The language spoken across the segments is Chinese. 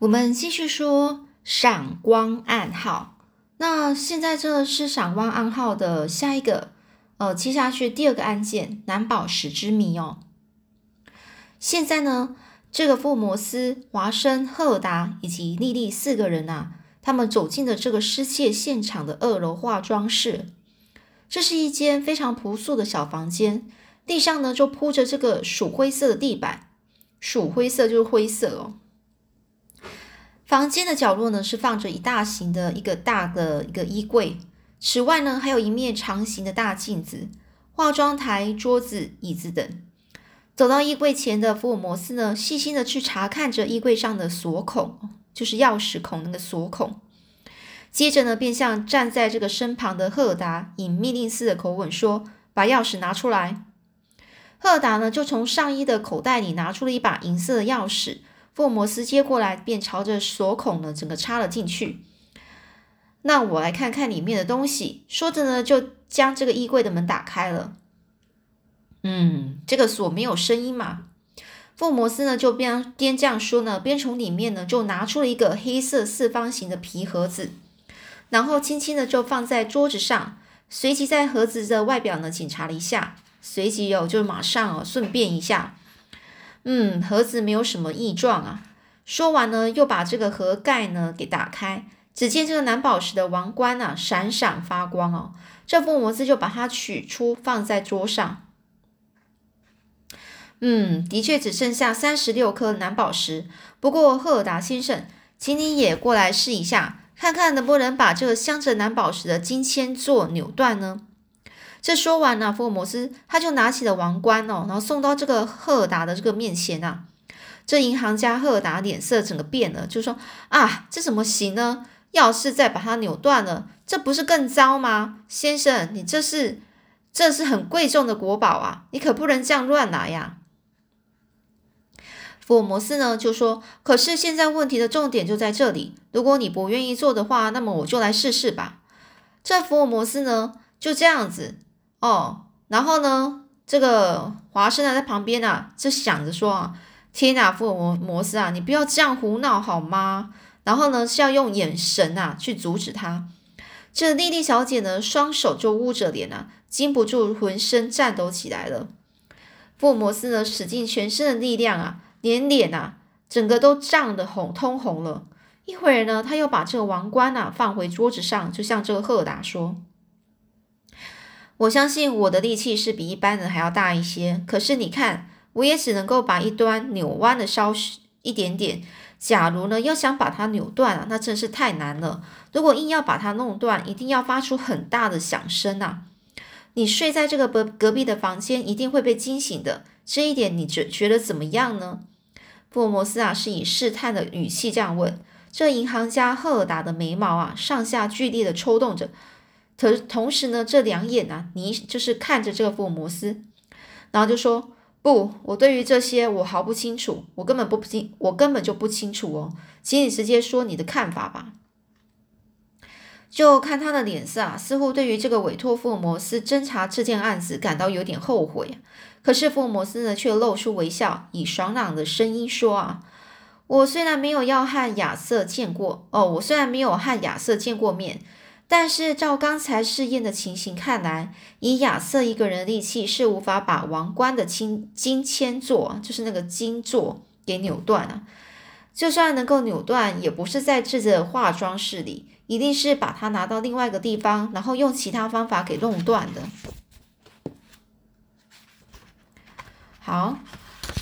我们继续说闪光暗号。那现在这是闪光暗号的下一个，呃，接下去第二个案件——蓝宝石之谜哦。现在呢，这个福尔摩斯、华生、赫尔达以及莉莉四个人啊，他们走进了这个失窃现场的二楼化妆室。这是一间非常朴素的小房间，地上呢就铺着这个鼠灰色的地板，鼠灰色就是灰色哦。房间的角落呢，是放着一大型的一个大的一个衣柜。此外呢，还有一面长形的大镜子、化妆台、桌子、椅子等。走到衣柜前的福尔摩斯呢，细心的去查看着衣柜上的锁孔，就是钥匙孔那个锁孔。接着呢，便向站在这个身旁的赫尔达以命令似的口吻说：“把钥匙拿出来。”赫尔达呢，就从上衣的口袋里拿出了一把银色的钥匙。福尔摩斯接过来，便朝着锁孔呢，整个插了进去。那我来看看里面的东西。说着呢，就将这个衣柜的门打开了。嗯，这个锁没有声音嘛？福尔摩斯呢，就边边这样说呢，边从里面呢，就拿出了一个黑色四方形的皮盒子，然后轻轻的就放在桌子上，随即在盒子的外表呢检查了一下，随即有就马上哦顺便一下。嗯，盒子没有什么异状啊。说完呢，又把这个盒盖呢给打开，只见这个蓝宝石的王冠啊闪闪发光哦。这福尔摩斯就把它取出，放在桌上。嗯，的确只剩下三十六颗蓝宝石。不过赫尔达先生，请你也过来试一下，看看能不能把这镶着蓝宝石的金签座扭断呢？这说完呢，福尔摩斯他就拿起了王冠哦，然后送到这个赫尔达的这个面前啊。这银行家赫尔达脸色整个变了，就说：“啊，这怎么行呢？要是再把它扭断了，这不是更糟吗？先生，你这是这是很贵重的国宝啊，你可不能这样乱拿呀。”福尔摩斯呢就说：“可是现在问题的重点就在这里，如果你不愿意做的话，那么我就来试试吧。”这福尔摩斯呢就这样子。哦，然后呢，这个华生呢在旁边啊，就想着说啊，天哪，福尔摩摩斯啊，你不要这样胡闹好吗？然后呢，是要用眼神啊去阻止他。这莉莉小姐呢，双手就捂着脸啊，禁不住浑身颤抖起来了。福尔摩斯呢，使尽全身的力量啊，连脸啊，整个都涨得红通红了。一会儿呢，他又把这个王冠啊放回桌子上，就向这个赫尔达说。我相信我的力气是比一般人还要大一些，可是你看，我也只能够把一端扭弯的稍一点点。假如呢，要想把它扭断啊，那真是太难了。如果硬要把它弄断，一定要发出很大的响声啊！你睡在这个隔隔壁的房间，一定会被惊醒的。这一点你觉觉得怎么样呢？福尔摩斯啊，是以试探的语气这样问。这银行家赫尔达的眉毛啊，上下剧烈的抽动着。可同时呢，这两眼呢，你就是看着这个福尔摩斯，然后就说：“不，我对于这些我毫不清楚，我根本不清，我根本就不清楚哦，请你直接说你的看法吧。”就看他的脸色啊，似乎对于这个委托福尔摩斯侦查这件案子感到有点后悔。可是福尔摩斯呢，却露出微笑，以爽朗的声音说：“啊，我虽然没有要和亚瑟见过哦，我虽然没有和亚瑟见过面。”但是照刚才试验的情形看来，以亚瑟一个人的力气是无法把王冠的金金签座，就是那个金座给扭断啊。就算能够扭断，也不是在这个化妆室里，一定是把它拿到另外一个地方，然后用其他方法给弄断的。好，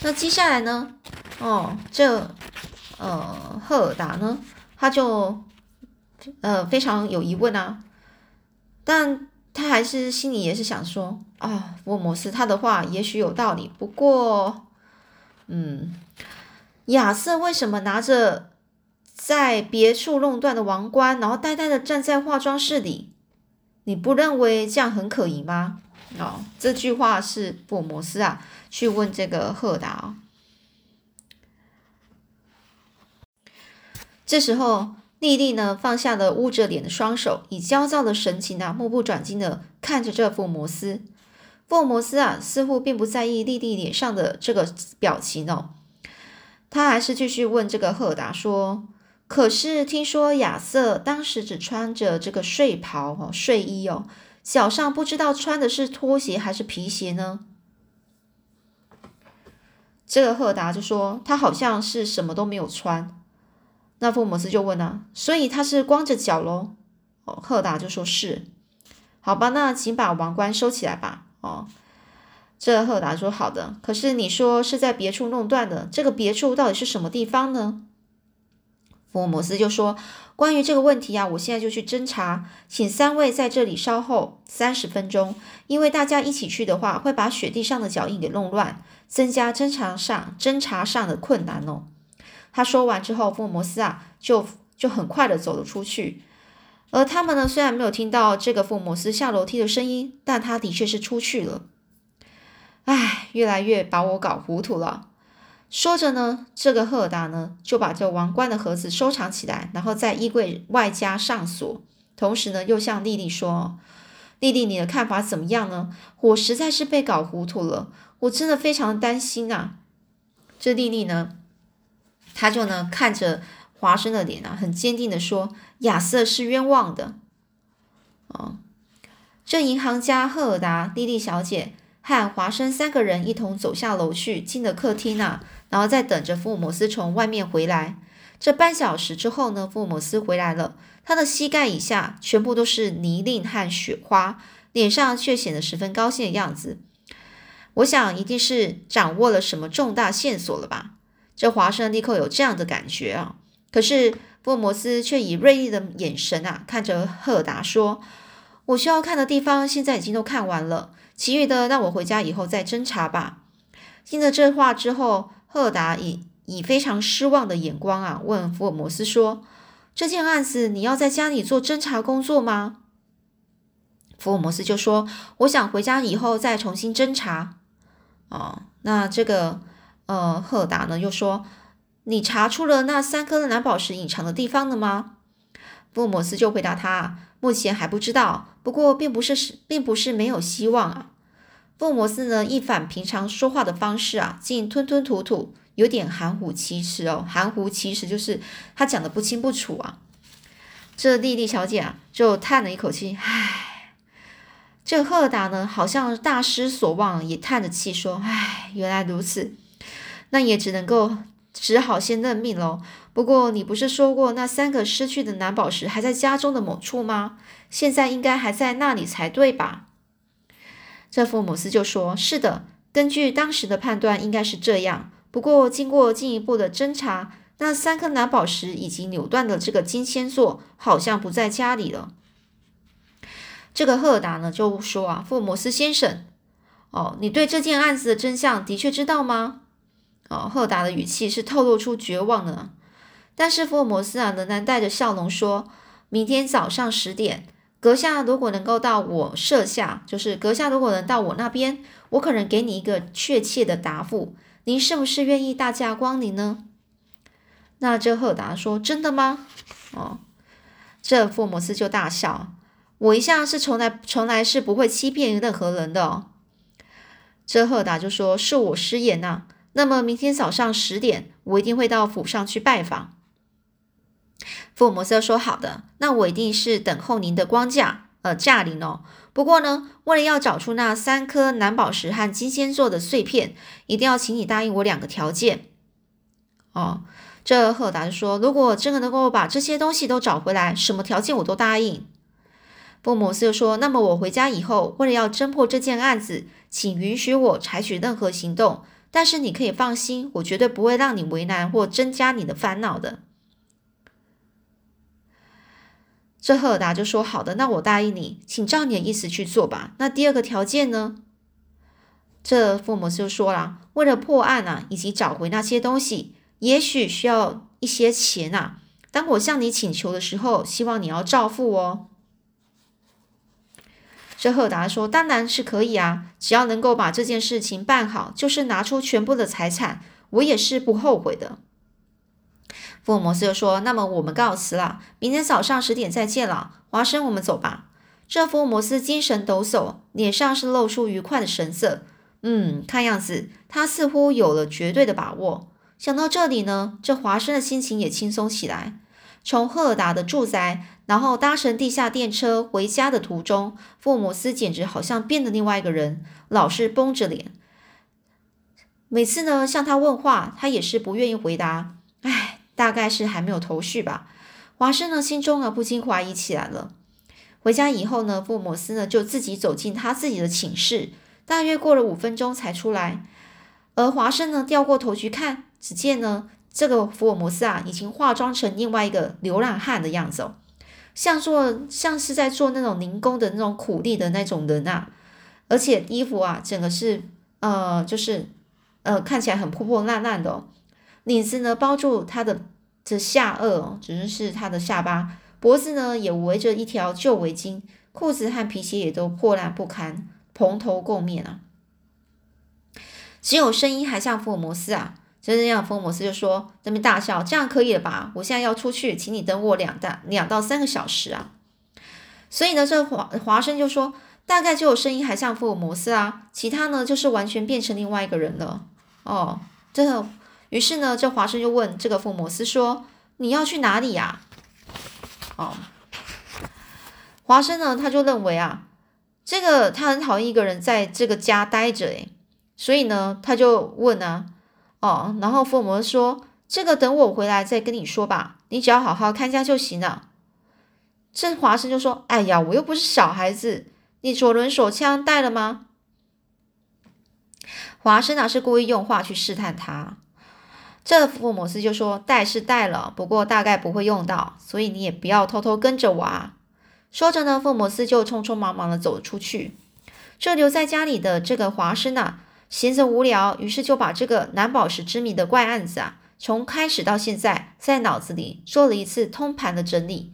那接下来呢？哦，这呃赫尔达呢，他就。呃，非常有疑问啊，但他还是心里也是想说啊，福尔摩斯他的话也许有道理。不过，嗯，亚瑟为什么拿着在别处弄断的王冠，然后呆呆的站在化妆室里？你不认为这样很可疑吗？哦，这句话是福尔摩斯啊去问这个赫达。这时候。莉莉呢，放下了捂着脸的双手，以焦躁的神情啊，目不转睛的看着这福摩斯。福摩斯啊，似乎并不在意莉莉脸上的这个表情哦。他还是继续问这个赫达说：“可是听说亚瑟当时只穿着这个睡袍哦，睡衣哦，脚上不知道穿的是拖鞋还是皮鞋呢？”这个赫达就说：“他好像是什么都没有穿。”那福摩斯就问了：“所以他是光着脚喽？”哦，赫达就说是。好吧，那请把王冠收起来吧。哦，这赫达说好的。可是你说是在别处弄断的，这个别处到底是什么地方呢？福尔摩斯就说：“关于这个问题啊，我现在就去侦查，请三位在这里稍后三十分钟，因为大家一起去的话，会把雪地上的脚印给弄乱，增加侦查上侦查上的困难哦。”他说完之后，福尔摩斯啊，就就很快的走了出去。而他们呢，虽然没有听到这个福尔摩斯下楼梯的声音，但他的确是出去了。唉，越来越把我搞糊涂了。说着呢，这个赫达呢，就把这王冠的盒子收藏起来，然后在衣柜外加上锁，同时呢，又向丽丽说：“丽丽，你的看法怎么样呢？我实在是被搞糊涂了，我真的非常担心啊。”这丽丽呢，他就呢看着。华生的脸啊，很坚定的说：“亚瑟是冤枉的。”哦，这银行家赫尔达、莉莉小姐和华生三个人一同走下楼去，进了客厅啊，然后在等着福尔摩斯从外面回来。这半小时之后呢，福尔摩斯回来了，他的膝盖以下全部都是泥泞和雪花，脸上却显得十分高兴的样子。我想一定是掌握了什么重大线索了吧？这华生立刻有这样的感觉啊。可是福尔摩斯却以锐利的眼神啊看着赫达说：“我需要看的地方现在已经都看完了，其余的让我回家以后再侦查吧。”听了这话之后，赫达以以非常失望的眼光啊问福尔摩斯说：“这件案子你要在家里做侦查工作吗？”福尔摩斯就说：“我想回家以后再重新侦查。”哦，那这个呃赫达呢又说。你查出了那三颗蓝宝石隐藏的地方了吗？福尔摩斯就回答他：“目前还不知道，不过并不是并不是没有希望啊。”福尔摩斯呢，一反平常说话的方式啊，竟吞吞吐吐，有点含糊其辞哦。含糊其辞就是他讲的不清不楚啊。这莉莉小姐啊，就叹了一口气：“唉。”这赫达呢，好像大失所望，也叹着气说：“唉，原来如此，那也只能够。”只好先认命喽。不过你不是说过那三个失去的蓝宝石还在家中的某处吗？现在应该还在那里才对吧？这福姆斯就说：“是的，根据当时的判断，应该是这样。不过经过进一步的侦查，那三颗蓝宝石以及扭断的这个金仙座好像不在家里了。”这个赫尔达呢就说：“啊，福尔摩斯先生，哦，你对这件案子的真相的确知道吗？”哦，赫达的语气是透露出绝望的，但是福尔摩斯啊仍然带着笑容说：“明天早上十点，阁下如果能够到我设下，就是阁下如果能到我那边，我可能给你一个确切的答复。您是不是愿意大驾光临呢？”那这赫达说：“真的吗？”哦，这福尔摩斯就大笑：“我一向是从来从来是不会欺骗任何人的。”这赫达就说：“是我失言呐。”那么明天早上十点，我一定会到府上去拜访。福尔摩斯说：“好的，那我一定是等候您的光驾，呃，驾临哦。不过呢，为了要找出那三颗蓝宝石和金仙座的碎片，一定要请你答应我两个条件。”哦，这赫达说：“如果真的能够把这些东西都找回来，什么条件我都答应。”福尔摩斯又说：“那么我回家以后，为了要侦破这件案子，请允许我采取任何行动。”但是你可以放心，我绝对不会让你为难或增加你的烦恼的。这赫尔达就说：“好的，那我答应你，请照你的意思去做吧。那第二个条件呢？”这父母就说了：“为了破案啊，以及找回那些东西，也许需要一些钱啊。当我向你请求的时候，希望你要照付哦。”这赫达说：“当然是可以啊，只要能够把这件事情办好，就是拿出全部的财产，我也是不后悔的。”福尔摩斯又说：“那么我们告辞了，明天早上十点再见了，华生，我们走吧。”这福尔摩斯精神抖擞，脸上是露出愉快的神色。嗯，看样子他似乎有了绝对的把握。想到这里呢，这华生的心情也轻松起来。从赫尔达的住宅，然后搭乘地下电车回家的途中，福尔摩斯简直好像变了另外一个人，老是绷着脸。每次呢向他问话，他也是不愿意回答。唉，大概是还没有头绪吧。华生呢心中啊不禁怀疑起来了。回家以后呢，福尔摩斯呢就自己走进他自己的寝室，大约过了五分钟才出来。而华生呢掉过头去看，只见呢这个福尔摩斯啊已经化妆成另外一个流浪汉的样子，哦，像做像是在做那种零工的那种苦力的那种人啊，而且衣服啊整个是呃就是呃看起来很破破烂烂的，哦，领子呢包住他的这下颚哦，只能是他的下巴。脖子呢也围着一条旧围巾，裤子和皮鞋也都破烂不堪，蓬头垢面啊。只有声音还像福尔摩斯啊，就这样，福尔摩斯就说：“那边大笑，这样可以了吧？我现在要出去，请你等我两大两到三个小时啊。”所以呢，这华华生就说：“大概就有声音还像福尔摩斯啊，其他呢就是完全变成另外一个人了。”哦，这于是呢，这华生就问这个福尔摩斯说：“你要去哪里呀？”哦，华生呢，他就认为啊，这个他很讨厌一个人在这个家待着，诶，所以呢，他就问啊，哦，然后福尔摩斯说，这个等我回来再跟你说吧，你只要好好看家就行了。这华生就说，哎呀，我又不是小孩子，你左轮手枪带了吗？华生啊，是故意用话去试探他。这福尔摩斯就说：“带是带了，不过大概不会用到，所以你也不要偷偷跟着我啊。”说着呢，福尔摩斯就匆匆忙忙的走了出去。这留在家里的这个华生啊，闲着无聊，于是就把这个蓝宝石之谜的怪案子啊，从开始到现在，在脑子里做了一次通盘的整理。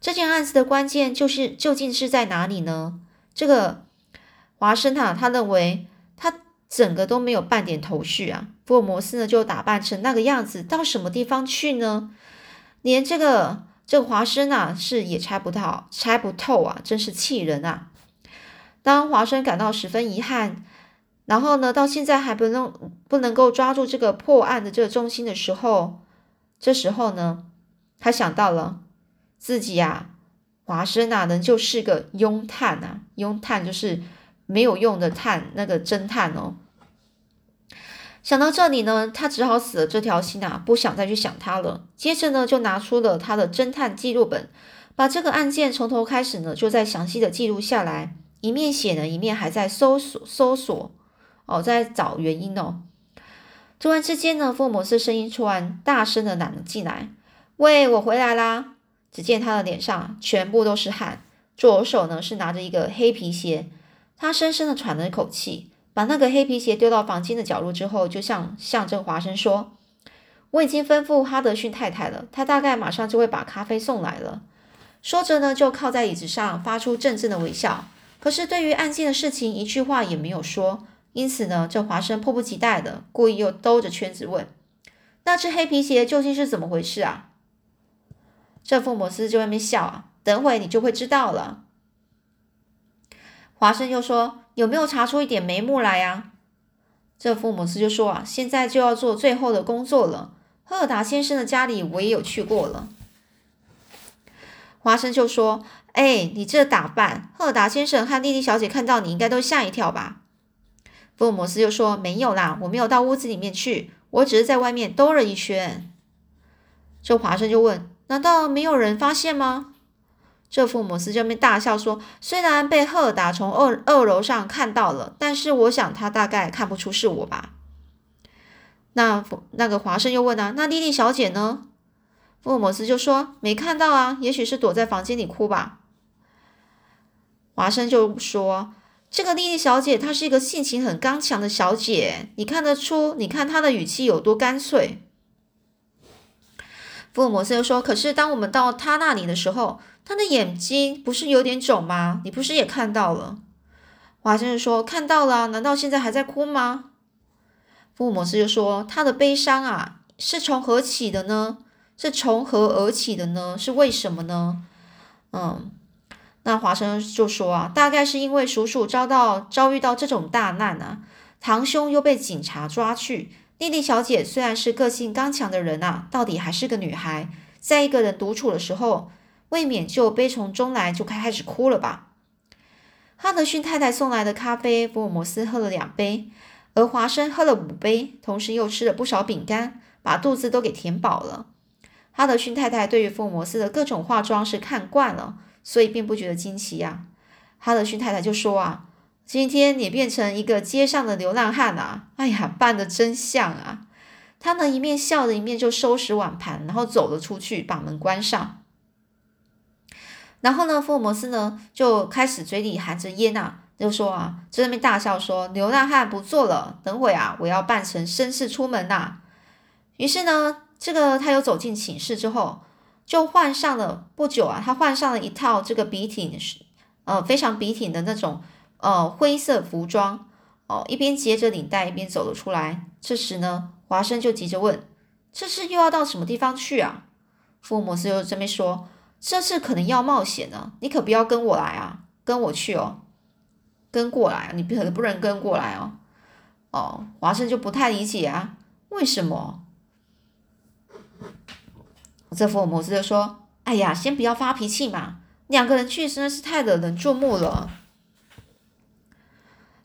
这件案子的关键就是究竟是在哪里呢？这个华生啊，他认为他。整个都没有半点头绪啊！福尔摩斯呢就打扮成那个样子，到什么地方去呢？连这个这个华生啊是也猜不到、猜不透啊，真是气人啊！当华生感到十分遗憾，然后呢到现在还不能不能够抓住这个破案的这个中心的时候，这时候呢他想到了自己啊，华生啊人就是个庸探啊，庸探就是。没有用的探那个侦探哦，想到这里呢，他只好死了这条心啊，不想再去想他了。接着呢，就拿出了他的侦探记录本，把这个案件从头开始呢，就在详细的记录下来，一面写呢，一面还在搜索搜索哦，在找原因哦。突然之间呢，福尔摩斯声音突然大声的喊了进来：“喂，我回来啦！”只见他的脸上全部都是汗，左手呢是拿着一个黑皮鞋。他深深的喘了一口气，把那个黑皮鞋丢到房间的角落之后，就向向着华生说：“我已经吩咐哈德逊太太了，她大概马上就会把咖啡送来了。”说着呢，就靠在椅子上，发出阵阵的微笑。可是对于案件的事情，一句话也没有说。因此呢，这华生迫不及待的，故意又兜着圈子问：“那只黑皮鞋究竟是怎么回事啊？”这福摩斯就在外面笑啊，等会你就会知道了。华生又说：“有没有查出一点眉目来呀？”这福尔摩斯就说：“啊，现在就要做最后的工作了。赫尔达先生的家里我也有去过了。”华生就说：“哎，你这打扮，赫尔达先生和莉莉小姐看到你应该都吓一跳吧？”福尔摩斯就说：“没有啦，我没有到屋子里面去，我只是在外面兜了一圈。”这华生就问：“难道没有人发现吗？”这福尔摩斯这边大笑说：“虽然被赫达从二二楼上看到了，但是我想他大概看不出是我吧。”那那个华生又问啊：“那莉莉小姐呢？”福尔摩斯就说：“没看到啊，也许是躲在房间里哭吧。”华生就说：“这个莉莉小姐她是一个性情很刚强的小姐，你看得出？你看她的语气有多干脆。”福尔摩斯又说：“可是当我们到她那里的时候。”她的眼睛不是有点肿吗？你不是也看到了？华生说：“看到了，难道现在还在哭吗？”福尔摩斯就说：“他的悲伤啊，是从何起的呢？是从何而起的呢？是为什么呢？”嗯，那华生就说：“啊，大概是因为叔叔遭到遭遇到这种大难啊，堂兄又被警察抓去，莉莉小姐虽然是个性刚强的人啊，到底还是个女孩，在一个人独处的时候，未免就悲从中来，就开始哭了吧。哈德逊太太送来的咖啡，福尔摩斯喝了两杯，而华生喝了五杯，同时又吃了不少饼干，把肚子都给填饱了。哈德逊太太对于福尔摩斯的各种化妆是看惯了，所以并不觉得惊奇呀。哈德逊太太就说啊。今天你变成一个街上的流浪汉啊！哎呀，扮的真像啊！他呢一面笑着，一面就收拾碗盘，然后走了出去，把门关上。然后呢，福尔摩斯呢就开始嘴里含着烟呐，就说啊，在那边大笑说：“流浪汉不做了，等会啊，我要扮成绅士出门呐。”于是呢，这个他又走进寝室之后，就换上了不久啊，他换上了一套这个笔挺，呃，非常笔挺的那种。呃，灰色服装哦，一边结着领带，一边走了出来。这时呢，华生就急着问：“这次又要到什么地方去啊？”福尔摩斯又这边说：“这次可能要冒险呢，你可不要跟我来啊，跟我去哦，跟过来，你可不能跟过来哦。”哦，华生就不太理解啊，为什么？这福尔摩斯就说：“哎呀，先不要发脾气嘛，两个人去真的是太惹人注目了。”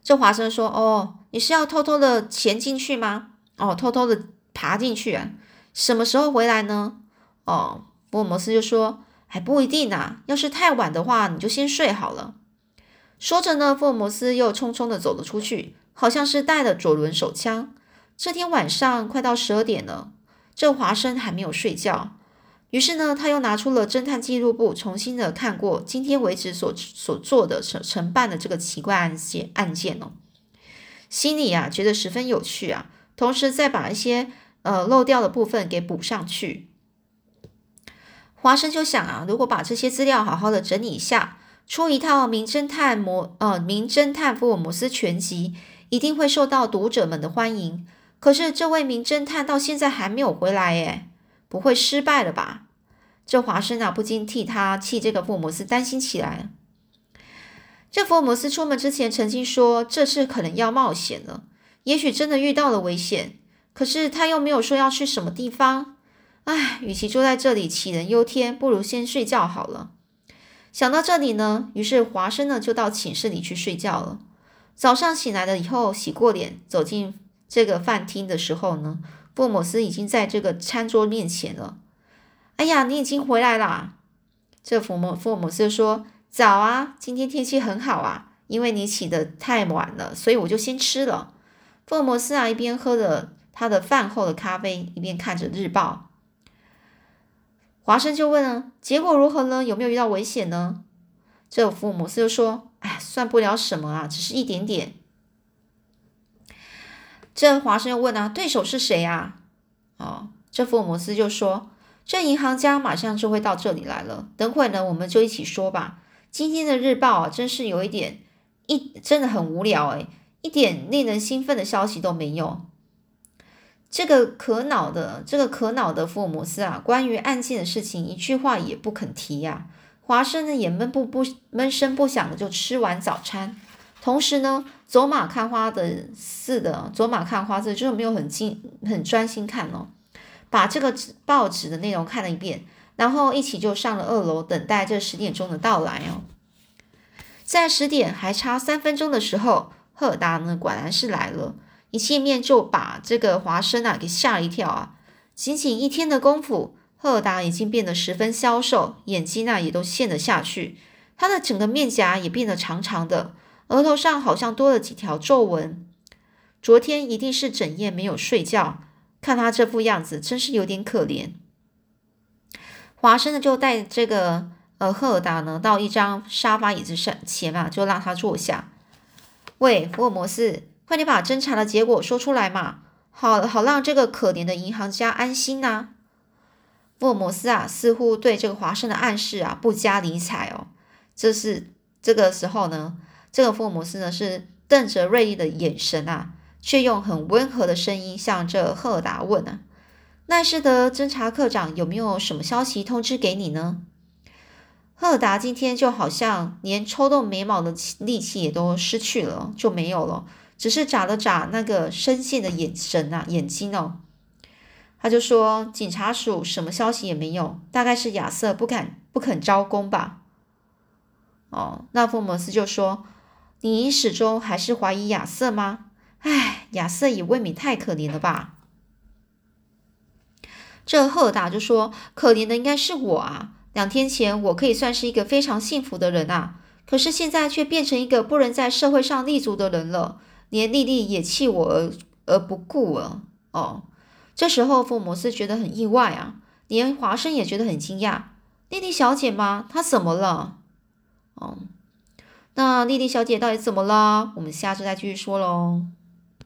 这华生说：“哦，你是要偷偷的潜进去吗？哦，偷偷的爬进去啊？什么时候回来呢？”哦，福尔摩斯就说：“还不一定呢。要是太晚的话，你就先睡好了。”说着呢，福尔摩斯又匆匆的走了出去，好像是带了左轮手枪。这天晚上快到十二点了，这华生还没有睡觉。于是呢，他又拿出了侦探记录簿，重新的看过今天为止所所做的承承办的这个奇怪案件案件哦，心里啊觉得十分有趣啊，同时再把一些呃漏掉的部分给补上去。华生就想啊，如果把这些资料好好的整理一下，出一套名侦探摩呃名侦探福尔摩斯全集，一定会受到读者们的欢迎。可是这位名侦探到现在还没有回来耶。不会失败了吧？这华生啊，不禁替他替这个福尔摩斯担心起来。这福尔摩斯出门之前曾经说，这次可能要冒险了，也许真的遇到了危险。可是他又没有说要去什么地方。唉，与其坐在这里杞人忧天，不如先睡觉好了。想到这里呢，于是华生呢就到寝室里去睡觉了。早上醒来了以后，洗过脸，走进这个饭厅的时候呢。福尔摩斯已经在这个餐桌面前了。哎呀，你已经回来啦！这福摩福尔摩斯说：“早啊，今天天气很好啊，因为你起得太晚了，所以我就先吃了。”福尔摩斯啊，一边喝着他的饭后的咖啡，一边看着日报。华生就问了：“结果如何呢？有没有遇到危险呢？”这福尔摩斯就说：“哎，算不了什么啊，只是一点点。”这华生又问啊，对手是谁啊？哦，这福尔摩斯就说，这银行家马上就会到这里来了。等会呢，我们就一起说吧。今天的日报啊，真是有一点一真的很无聊诶，一点令人兴奋的消息都没有。这个可恼的，这个可恼的福尔摩斯啊，关于案件的事情一句话也不肯提呀。华生呢也闷不不闷声不响的就吃完早餐。同时呢，走马看花的似的，走马看花似就是没有很精很专心看哦，把这个报纸的内容看了一遍，然后一起就上了二楼，等待这十点钟的到来哦。在十点还差三分钟的时候，赫尔达呢果然是来了，一见面就把这个华生啊给吓了一跳啊。仅仅一天的功夫，赫尔达已经变得十分消瘦，眼睛啊也都陷了下去，他的整个面颊也变得长长的。额头上好像多了几条皱纹，昨天一定是整夜没有睡觉。看他这副样子，真是有点可怜。华生呢，就带这个呃赫尔达呢到一张沙发椅子上前嘛，就让他坐下。喂，福尔摩斯，快点把侦查的结果说出来嘛，好好让这个可怜的银行家安心呐。福尔摩斯啊，似乎对这个华生的暗示啊不加理睬哦。这是这个时候呢。这个福尔摩斯呢，是瞪着锐利的眼神啊，却用很温和的声音向这赫尔达问啊：“奈斯德侦查科长有没有什么消息通知给你呢？”赫尔达今天就好像连抽动眉毛的力气也都失去了，就没有了，只是眨了眨那个深陷的眼神啊，眼睛哦。他就说：“警察署什么消息也没有，大概是亚瑟不敢不肯招供吧。”哦，那福摩斯就说：“你始终还是怀疑亚瑟吗？唉，亚瑟也未免太可怜了吧。”这赫达就说：“可怜的应该是我啊！两天前我可以算是一个非常幸福的人啊，可是现在却变成一个不能在社会上立足的人了，连莉莉也弃我而而不顾了。”哦。这时候，福摩斯觉得很意外啊，连华生也觉得很惊讶。莉莉小姐吗？她怎么了？哦，那莉莉小姐到底怎么了？我们下次再继续说喽。